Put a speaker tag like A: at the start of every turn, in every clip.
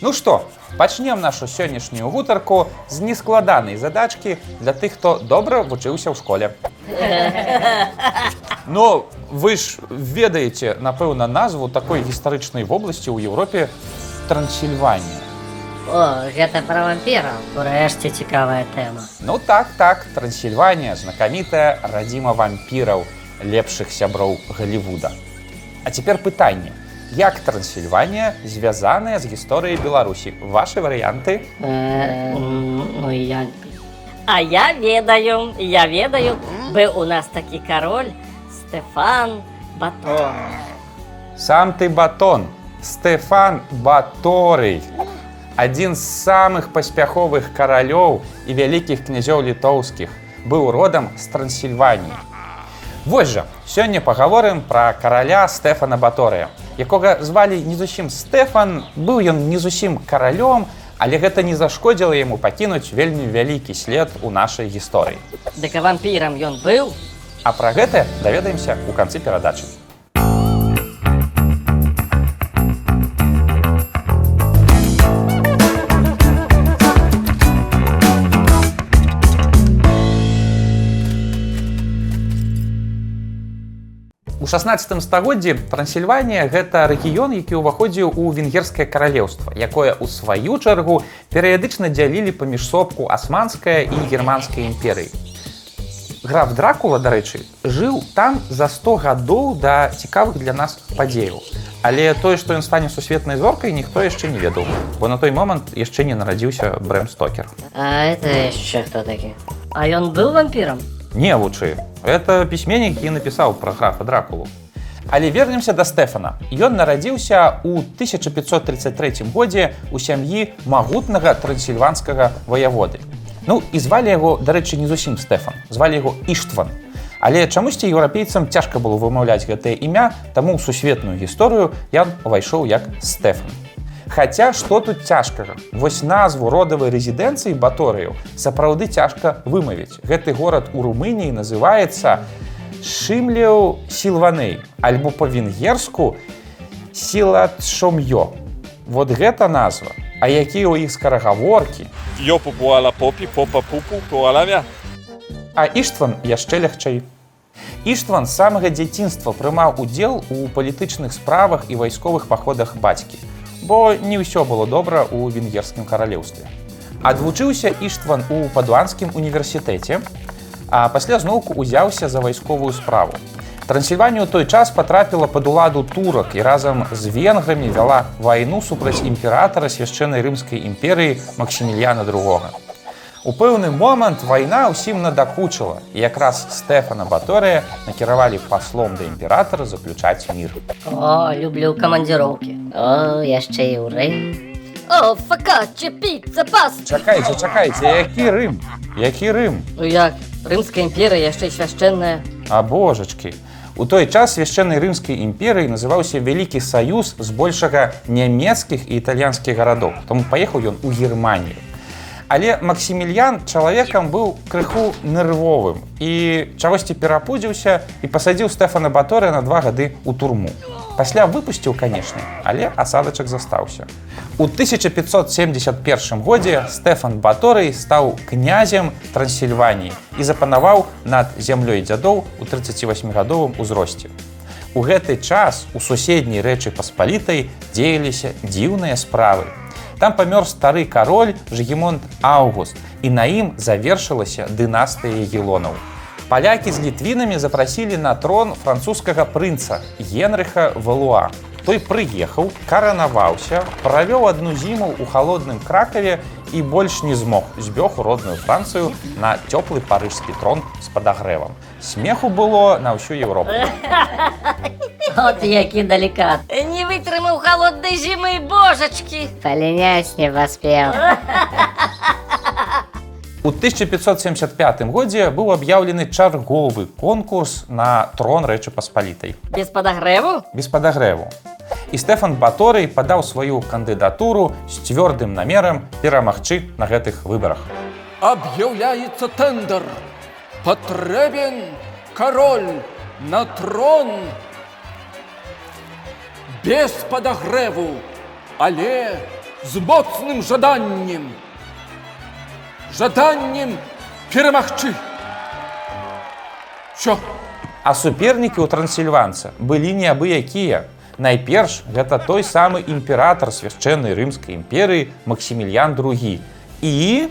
A: Ну што, пачнем нашу сённяшнюю гутарку з нескладанай задачкі для тых, хто добра вучыўся ў школе. Ну, вы ж ведаеце, напэўна, назву такой гістарычнай вобласці ў Еўропе Трансільванія.
B: О, гэта пра вампіраў. Урэшце цікавая тэма.
A: Ну так, так, Трансільванія, знакамітая радзіма вампіраў, лепшых сяброў Галівуда. А цяпер пытанне. Як Трансільванія звязаная з гісторыяй Беларусі? Вашы варыянты?
B: Ну я
C: А я ведаю, я ведаю, быў у нас такі кароль Стефан Батон.
A: Сам ты батон, Стефан Баторый. Адзін з самых паспяховых каралёў і вялікіх князёў літоўскіх быў родам з Трансільваніі. Вось жа, сёння пагаворым пра караля Стэфана Баторыя, якога звалі не зусім Стэфан, быў ён не зусім каралём, але гэта не зашкодзіла яму пакінуць вельмі вялікі след у нашай гісторыі.
C: Дык а вампірам ён быў?
A: А пра гэта даведаемся ў канцы перадачы. 16 стагоддзі Трансільванія гэта рэгіён, які ўваходзіў у венгерскае каралеўства, якое ў сваю чаргу перыядычна дзялілі паміж сопку асманская і германскай імперыі. Граф Дракула, дарэчы, жыў там за 100 гадоў да цікавых для нас падзеяў. Але тое, што ён стане сусветнай зоркай, ніхто яшчэ не ведаў, бо на той момант яшчэ не нарадзіўся Брэм Стокер.
B: А это яшчэ хто такі?
C: А ён быў вампірам?
A: Не вучы. Это пісьменнік і напісаў пра графа Дракулу. Але вернемся да Стэфана. Ён нарадзіўся ў 1533 годзе ў сям'і магутнага трансільванскага ваяводы. Ну і звалі яго, дарэчы, не зусім Стэфан, звалі яго Іштван. Але чамусьці еўрапейцам цяжка было вымаўляць гэтае імя, таму ў сусветную гісторыю ён увайшоў як Стэфан. Хаця што тут цяжкага? Вось назву родавай рэзідэнцыі баторыяў сапраўды цяжка вымавіць. Гэты горад у Румыніі называецца Шымлеў Сілваней, альбо па-венгерску Сілатшомё. Вот гэта назва. А якія ў іх скарагаворкі,
D: puala popi, popa pupu, puala mea.
A: А Іштван яшчэ лягчэй. Іштван з самага дзяцінства прымаў удзел у палітычных справах і вайсковых паходах бацькі, бо не ўсё было добра ў венгерскім каралеўстве. Адвучыўся Іштван у падуанскім універсітэце, а пасля зноўку ўзяўся за вайсковую справу. Трансільванію той час патрапіла пад уладу турак і разам з венграмі вяла вайну супраць імператара свяшчэннай рымскай імперыі Максімільяна II. У пэўны момант вайна ўсім надакучыла і якраз Стэфана Баторыя накіравалі паслом да імператара заключаць мір.
B: О, люблю камандзіроўкі. О, яшчэ і ў Рым.
C: О, факачча, піцца, паста!
A: Чакайце, чакайце, які рым, які рым,
C: Ну як, Рымская імперыя яшчэ свяшчэнная.
A: А божачкі. У той час свяшчэннай рымскай імперыі называўся вялікі саюз збольшага нямецкіх і італьянскіх гарадоў. Таму паехаў ён у Германію. Але Максімільян чалавекам быў крыху нервовым і чагосьці перапудзіўся і пасадзіў Стэфана Баторыя на два гады ў турму. Пасля выпусціў, канешне, але асадачак застаўся. У 1571 годзе Стэфан Баторый стаў князем Трансільваніі і запанаваў над зямлёй дзядоў у 38гадовым узросце. У гэты час у суседняй рэчы паспалітай дзеяліся дзіўныя справы. Там памёр стары кароль Жгемонт Аўгуст і на ім завершылася дынастыя егілонаў. Палякі з літвінамі запрасілі на трон французскага прынца Генрыха Валуа. Той прыехаў, каранаваўся, правёў адну зіму ў халодным кракаве і больш не змог збёг у родную францыю на цёплы парыжскі трон з падагрэвам. Смеху было на ўсю Еўропу.
B: От які далікат.
C: Не вытрымаў халоднай зімы, божачкі!
B: Паляняць не паспеў.
A: У 1575 годзе быў аб'яўлены чарговы конкурс на трон рэчы паспалітай
C: Без падагрэву?
A: без падагрэву. І Стэфан Баторый падаў сваю кандыдатуру з цвёрдым намерам перамагчы на гэтых выбарах.
E: Объявляется тендер. Потребен король на трон без подогреву, але з моцним жаданнем. Жаданнем перемагчы. Що?
A: А супернікі ў трансільванца былі не абы якія. Найперш гэта той самы імператар свяшчэннай рымскай імперыі Максімільян II і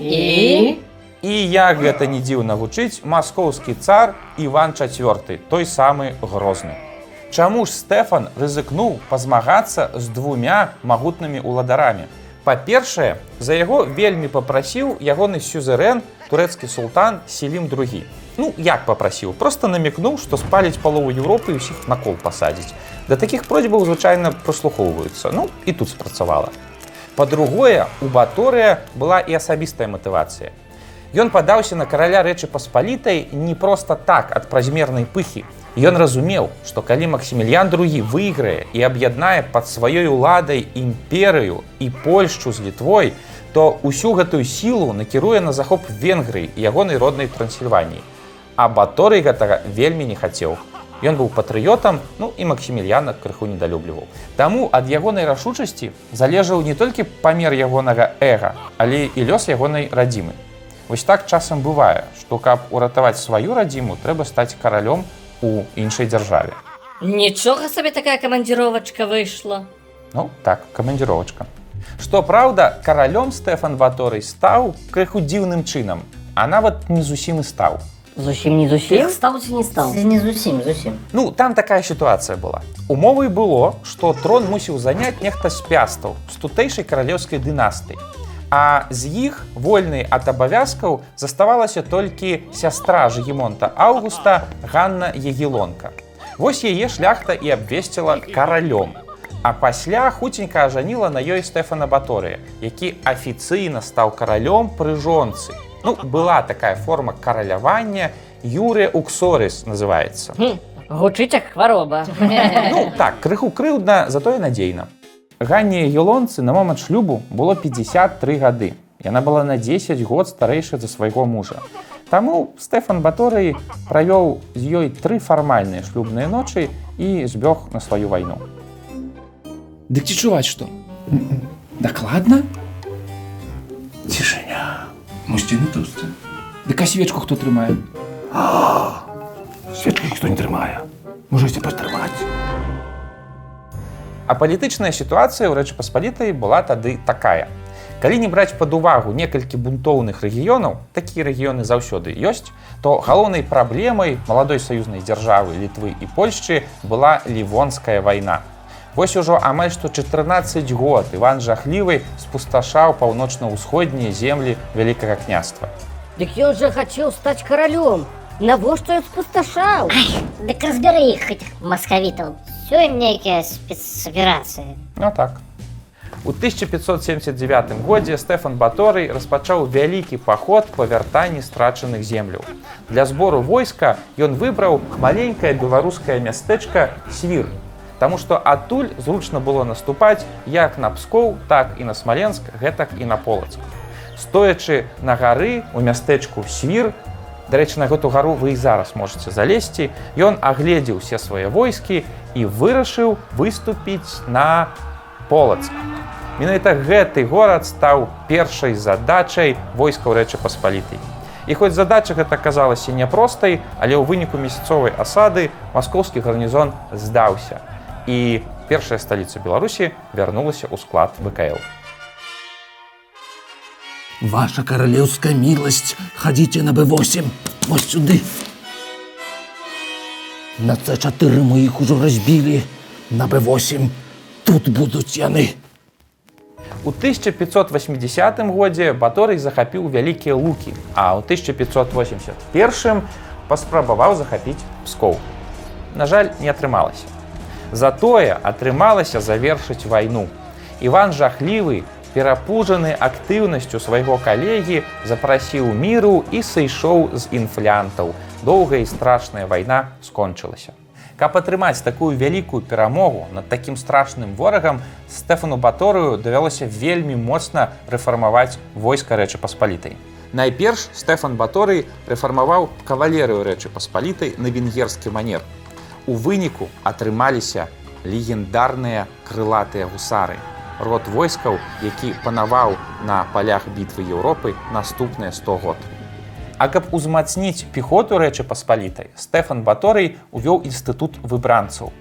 B: И?
A: і як гэта не дзіўна гучыць маскоўскі цар Іван IV, той самы грозны. Чаму ж Стэфан рызыкнуў пазмагацца з двумя магутнымі ўладарамі? Па-першае, за яго вельмі папрасіў ягоны сюзерэн турэцкі султан Селім II. Ну як папрасіў, просто намекнуў, што спаліць палову Еўропы і ўсіх на кол пасадзіць. Да такіх просьбаў звычайна прыслухоўваюцца. Ну і тут спрацавала. Па-другое, у Баторыя была і асабістая матывацыя. Ён падаўся на караля рэчы паспалітай не проста так ад празмернай пыхі. Ён разумеў, што калі Максімільян II выйграе і аб'яднае пад сваёй уладай імперыю і Польшчу з літвой, то ўсю гэтую сілу накіруе на захоп Венгрыі ягонай роднай трансільваніі. А Баторый гэтага вельмі не хацеў. Ён быў патрыётам, ну і Максімільяна крыху недалюбліваў. Таму ад ягонай рашучасці залежаў не толькі памер ягонага эга, але і лёс ягонай радзімы. Вось так часам бывае, што каб уратаваць сваю радзіму, трэба стаць каралём у іншай дзяржаве.
C: Нічога сабе такая камандзіровачка выйшла.
A: Ну так, камандзіровачка. Што праўда, каралём Стэфан Баторый стаў крыху дзіўным чынам, а нават не зусім і стаў.
B: Зусім не зусім?
C: Стаў ці не стаў?
B: Не зусім, зусім.
A: Ну, там такая сітуацыя была. Умовай было, што трон мусіў заняць нехта з пястаў з тутэйшай каралеўскай дынастыі. А з іх вольнай ад абавязкаў заставалася толькі сястра Жгемонта Аўгуста Ганна Егілонка. Вось яе шляхта і абвесціла каралём. А пасля хуценька ажаніла на ёй Стэфана Баторыя, які афіцыйна стаў каралём пры жонцы. Ну, была такая форма каралявання Юрыя Уксорыс называецца.
C: Гучыць як хвароба.
A: Ну так, крыху крыўдна, затое надзейна. Ганне Елонцы на момант шлюбу было 53 гады. Яна была на 10 год старэйшая за свайго мужа. Таму Стэфан Баторый правёў з ёй тры фармальныя шлюбныя ночы і збёг на сваю вайну.
F: Дык ці чуваць што? Дакладна?
G: Цішыня. Мужчыны тусты.
F: Дык а свечку хто трымае?
G: Свечкі ніхто не трымае. Можаце патрымаць.
A: А палітычная сітуацыя ў рэчы паспалітай была тады такая. Калі не браць пад увагу некалькі бунтоўных рэгіёнаў, такія рэгіёны заўсёды ёсць, то галоўнай праблемай маладой саюзнай дзяржавы літвы і Польшчы была лівонская вайна. Вось ужо амаль што 14 год Іван жахлівы спусташаў паўночна-ўсходнія землі вялікага княства.
C: Дык ён жа хацеў стаць каралём. Навошта ён спусташаў?
B: Дык разбяры іх, гэтых маскавітаў. Ім нейкія спецаперацыі.
A: Ну так. У 1579 годзе Стэфан Баторый распачаў вялікі паход па вяртанні страчаных земляў. Для збору войска ён выбраў маленькае беларускае мястэчка свір. Таму што адтуль зручна было наступаць як на пскоў, так і на смаленск, гэтак і на полацк. Стоячы на гары у мястэчку свір, дарэчы, на гэту гару вы і зараз можете залезці, ён агледзеў усе свае войскі і вырашыў выступіць на полацк. Менавіта гэты горад стаў першай задачай войскаў рэчы паспалітай. І хоць задача гэта аказалася няпростай, але ў выніку месяцовай асады маскоўскі гарнізон здаўся. І першая сталіца Беларусі вярнулася ў склад ВКЛ.
G: Ваша каралеўская міласць, хадзіце на Б8, вось сюды. На С4 мы іх ужо разбілі, на Б8 тут будуць яны.
A: У 1580 годзе Баторый захапіў вялікія лукі, а ў 1581 паспрабаваў захапіць пскоў. На жаль, не атрымалася. Затое атрымалася завершыць вайну. Іван жахлівы, перапужаны актыўнасцю свайго калегі, запрасіў міру і сышоў з інфлянтаў. Доўгая і страшная вайна скончылася. Каб атрымаць такую вялікую перамогу над такім страшным ворагам, Стэфану Баторыю давялося вельмі моцна рэфармаваць войска рэчы паспалітай. Найперш Стэфан Баторый рэфармаваў кавалерыю рэчы паспалітай на венгерскі манер. У выніку атрымаліся легендарныя крылатыя гусары. Род войскаў, які панаваў на палях бітвы Еўропы наступныя 100 год. А каб узмацніць пехоту рэчы паспалітай, Стэфан Баторый увёў інстытут выбранцаў.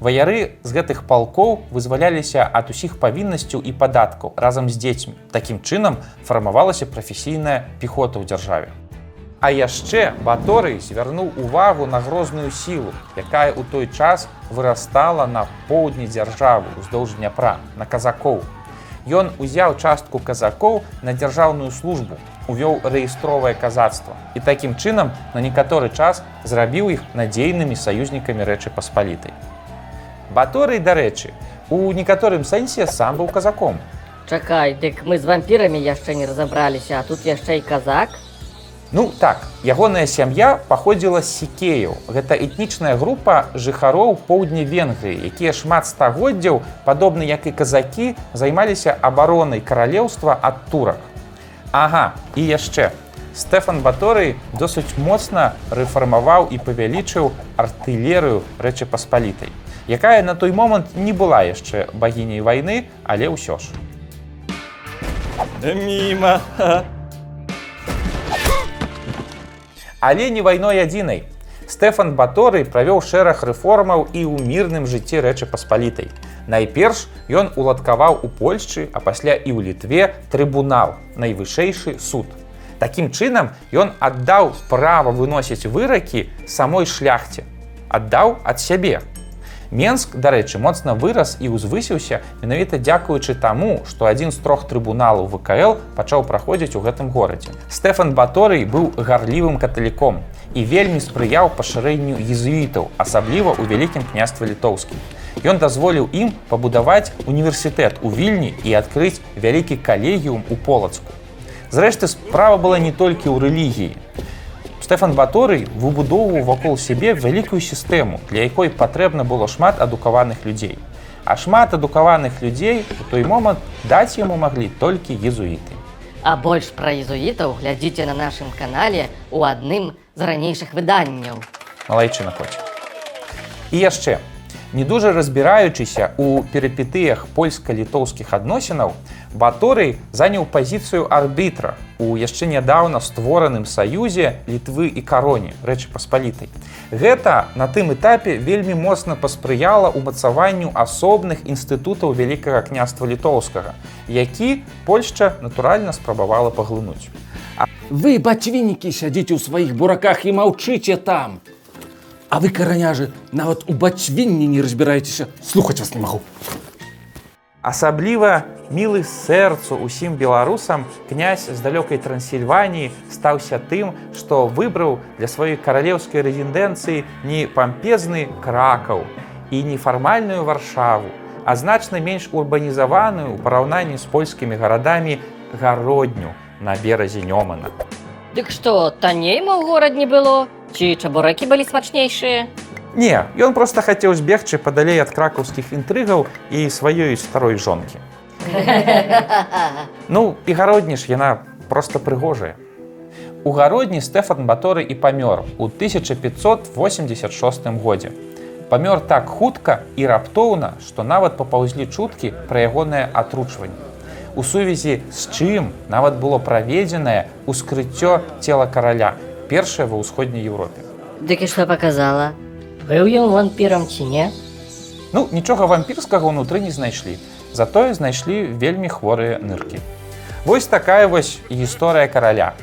A: Ваяры з гэтых палкоў вызваляліся ад усіх павіннасцяў і падаткаў разам з дзецьмі. Такім чынам фармавалася прафесійная пехота ў дзяржаве. А яшчэ Баторый звярнуў увагу на грозную сілу, якая ў той час вырастала на поўдні дзяржавы ўздоўж дняпра на казакоў. Ён узяў частку казакоў на дзяржаўную службу, увёў рэестровае казацтва і такім чынам на некаторы час зрабіў іх надзейнымі саюзнікамі рэчы паспалітай. Баторый, дарэчы, у некаторым сэнсе сам быў казаком.
C: Чакай, дык мы з вампірамі яшчэ не разабраліся, а тут яшчэ і казак.
A: Ну так, ягоная сям'я паходзіла з сікеяў. Гэта этнічная група жыхароў поўдня Венгрыі, якія шмат стагоддзяў, падобна як і казакі, займаліся абаронай каралеўства ад турак. Ага, і яшчэ. Стэфан Баторый досыць моцна рэфармаваў і павялічыў артылерыю рэчы паспалітай, якая на той момант не была яшчэ багіняй вайны, але ўсё ж.
D: Міма.
A: Але не вайной адзінай. Стэфан Баторый правёў шэраг рэформаў і ў мірным жыцці рэчы паспалітай. Найперш ён уладкаваў у Польшчы, а пасля і ў літве трыбунал, найвышэйшы суд. Такім чынам ён аддаў права выносіць выракі самой шляхце, аддаў ад сябе. Менск, дарэчы, моцна вырас і ўзвысіўся менавіта дзякуючы таму, што адзін з трох трыбуналаў ВКЛ пачаў праходзіць у гэтым горадзе. Стэфан Баторый быў гарлівым каталіком і вельмі спрыяў пашырэнню езуітаў, асабліва ў вялікім княстве літоўскім. Ён дазволіў ім пабудаваць універсітэт у вільні і адкрыць вялікі калегіум у полацку. Зрэшты, справа была не толькі ў рэлігіі. Стэфан Баторый выбудоўваў вакол сябе вялікую сістэму, для якой патрэбна было шмат адукаваных людзей. А шмат адукаваных людзей у той момант даць яму маглі толькі езуіты.
C: А больш пра езуітаў глядзіце на нашым канале ў адным з ранейшых выданняў.
A: Малайчына коце. І яшчэ, не дужа разбіраючыся ў перыпетыях польска-літоўскіх адносінаў, Баторый заняў пазіцыю арбітра у яшчэ нядаўна створаным саюзе літвы і кароне рэчы паспалітай. Гэта на тым этапе вельмі моцна паспрыяла ўмацаванню асобных інстытутаў вялікага княства літоўскага, які Польшча натуральна спрабавала паглынуць.
G: Вы, бацьвінікі, сядзіце ў сваіх бураках і маўчыце там. А вы, караняжы, нават у бацьвінні не разбіраецеся, слухаць вас не магу.
A: Асабліва мілы сэрцу усім беларусам князь з далёкай трансільваніі стаўся тым, што выбраў для сваёй каралеўскай рэзідэнцыі не пампезны кракаў і нефармальную варшаву, а значна менш урбанізаваную ў параўнанні з польскімі гарадамі гародню на беразе Нёмана.
C: Дык што, танней мо ў горад не было? Ці чабурэкі былі смачнейшыя?
A: Не, ён проста хацеў збегчы падалей ад кракаўскіх інтрыгаў і сваёй старой жонкі. Ну, і гародні ж яна проста прыгожая. У гародні Стэфан Баторы і памёр у 1586 годзе. Памёр так хутка і раптоўна, што нават папаўзлі чуткі пра ягонае атручванне. У сувязі з чым нават было праведзенае ўскрыццё цела караля, першае ва ўсходняй Еўропе.
C: Дык і што паказала? Быў ён вампірам ці не?
A: Ну, нічога вампірскага ўнутры не знайшлі. Затое знайшлі вельмі хворыя ныркі. Вось такая вось гісторыя караля.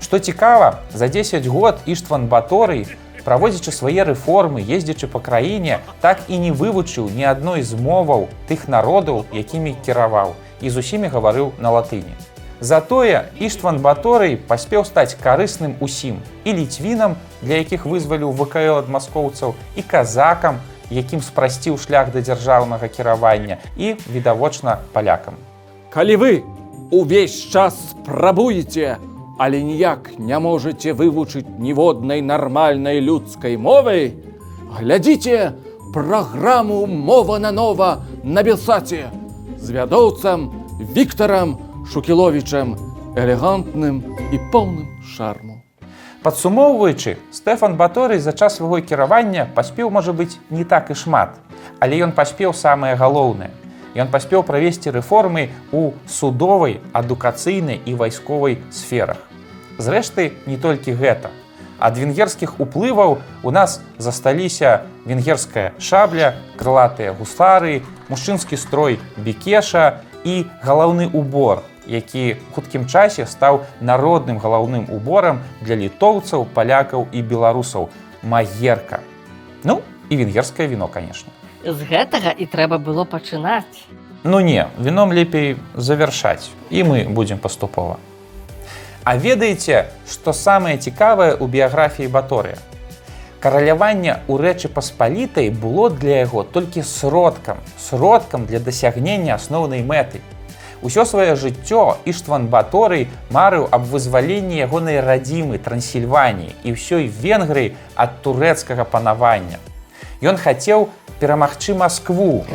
A: Што цікава, за 10 год Іштван Баторый, праводзячы свае рэформы, ездзячы па краіне, так і не вывучыў ні адной з моваў тых народаў, якімі кіраваў і з усімі гаварыў на латыні. Затое Іштван Баторый паспеў стаць карысным усім і ліцвінам, для якіх вызваліў ВКЛ ад маскоўцаў і казакам, якім спрасціў шлях да дзяржаўнага кіравання і відавочна палякам.
E: Калі вы увесь час спрабуеце, але ніяк не можаце вывучыць ніводнай нармальнай людскай мовы, глядзіце праграму мова на нова на белсаце з вядоўцам Віктарам Шукіловічам, элегантным і поўным шарму.
A: Падсумоўваючы, Стэфан Баторый за час свайго кіравання паспеў, можа быць, не так і шмат, але ён паспеў самае галоўнае. Ён паспеў правесці рэформы ў судовай, адукацыйнай і вайсковай сферах. Зрэшты, не толькі гэта. Ад венгерскіх уплываў у нас засталіся венгерская шабля, крылатыя гусары, мужчынскі строй бікеша і галаўны убор, які ў хуткім часе стаў народным галаўным уборам для літоўцаў, палякаў і беларусаў магерка. Ну і венгерскае віно, канешне.
C: З гэтага і трэба было пачынаць.
A: Ну не, віном лепей завяршаць і мы будзем паступова. А ведаеце, што самае цікавае ў біяграфіі баторыя. Караляванне ў рэчы паспалітай было для яго толькі сродкам, сродкам для дасягнення асноўнай мэты. Усё сваё жыццё Іштван Баторый марыў аб вызваленні ягонай радзімы Трансільваніі і ўсёй Венгрыі ад турэцкага панавання. Ён хацеў перамагчы Маскву.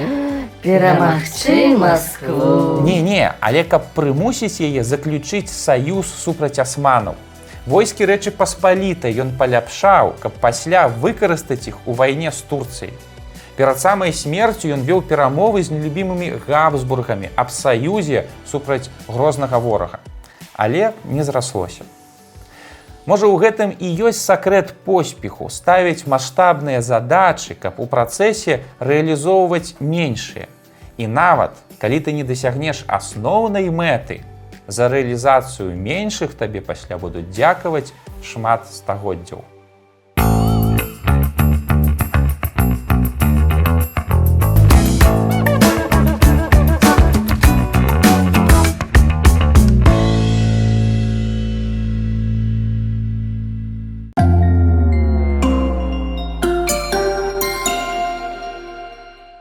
C: Перамагчы Маскву.
A: Не-не, але каб прымусіць яе заключыць саюз супраць асманаў. Войскі рэчы паспалітай ён паляпшаў, каб пасля выкарыстаць іх у вайне з Турцыяй. Перад самай смерцю ён вёў перамовы з нелюбімымі габсбургамі аб саюзе супраць грознага ворага. Але не зраслося. Можа, у гэтым і ёсць сакрэт поспеху ставіць маштабныя задачы, каб у працэсе рэалізоўваць меншыя. І нават, калі ты не дасягнеш асноўнай мэты, за рэалізацыю меншых табе пасля будуць дзякаваць шмат стагоддзяў.